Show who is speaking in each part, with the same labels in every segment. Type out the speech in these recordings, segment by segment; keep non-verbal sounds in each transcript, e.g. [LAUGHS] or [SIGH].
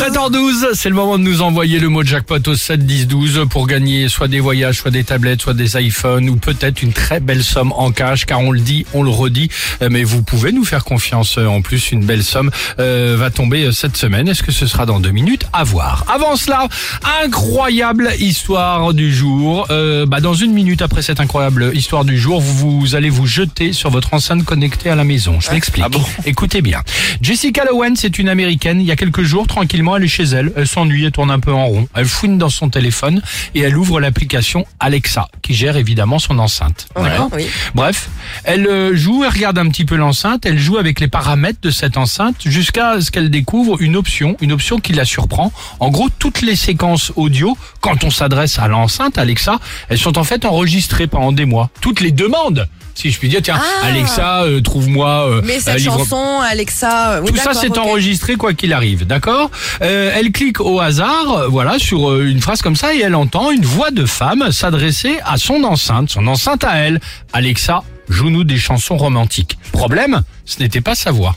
Speaker 1: 7h12, c'est le moment de nous envoyer le mot jackpot au 7 10 12 pour gagner soit des voyages, soit des tablettes, soit des iPhones ou peut-être une très belle somme en cash car on le dit, on le redit, euh, mais vous pouvez nous faire confiance. euh, En plus, une belle somme euh, va tomber euh, cette semaine. Est-ce que ce sera dans deux minutes? À voir. Avant cela, incroyable histoire du jour. Euh, bah, dans une minute après cette incroyable histoire du jour, vous, vous allez vous jeter sur votre enceinte connectée à la maison. Je m'explique. Écoutez bien. Jessica Lowen, c'est une américaine. Il y a quelques jours, tranquillement, elle est chez elle. Elle s'ennuie, elle tourne un peu en rond. Elle fouine dans son téléphone et elle ouvre l'application Alexa, qui gère évidemment son enceinte.
Speaker 2: Oui.
Speaker 1: Bref, elle euh, joue, elle regarde un petit peu l'enceinte, elle joue avec les paramètres de cette enceinte jusqu'à ce qu'elle découvre une option, une option qui la surprend. En gros, toutes les séquences audio, quand on s'adresse à l'enceinte Alexa, elles sont en fait enregistrées pendant des mois. Toutes les demandes, si je puis dire, tiens,
Speaker 2: Ah.
Speaker 1: Alexa, euh, trouve-moi... euh,
Speaker 2: Mais cette chanson, Alexa, euh, oui,
Speaker 1: tout ça, c'est enregistré quoi qu'il arrive, d'accord Euh, Elle clique au hasard, voilà, sur une phrase comme ça, et elle entend une voix de femme s'adresser à son enceinte, son enceinte à elle. Alexa, joue-nous des chansons romantiques. Problème, ce n'était pas sa voix.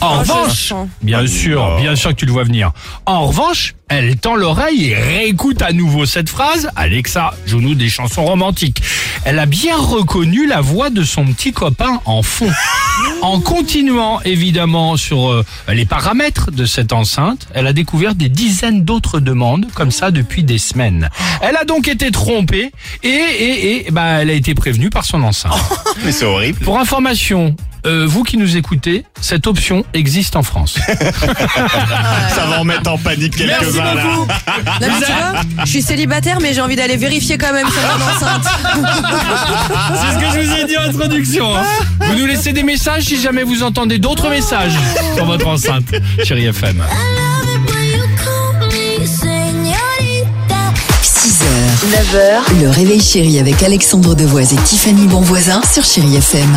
Speaker 1: En
Speaker 2: Oh, je
Speaker 1: revanche,
Speaker 2: sens.
Speaker 1: bien sûr, bien sûr que tu le vois venir. En revanche, elle tend l'oreille et réécoute à nouveau cette phrase. Alexa, joue-nous des chansons romantiques. Elle a bien reconnu la voix de son petit copain en fond. [LAUGHS] En continuant évidemment sur euh, les paramètres de cette enceinte, elle a découvert des dizaines d'autres demandes comme ça depuis des semaines. Elle a donc été trompée et, et, et bah, elle a été prévenue par son enceinte. [LAUGHS]
Speaker 3: Mais c'est horrible.
Speaker 1: Pour information, euh, vous qui nous écoutez, cette option existe en France. [LAUGHS]
Speaker 3: Ça va en mettre en panique
Speaker 2: Merci
Speaker 3: quelques-uns là.
Speaker 2: beaucoup. Non, mais tu vois, [LAUGHS] je suis célibataire, mais j'ai envie d'aller vérifier quand même sur mon enceinte.
Speaker 1: C'est ce que je vous ai dit en introduction. hein. Vous nous laissez des messages si jamais vous entendez d'autres messages sur votre enceinte. Chérie FM.
Speaker 4: 6h, 9h, le réveil chéri avec Alexandre Devoise et Tiffany Bonvoisin sur Chéri FM.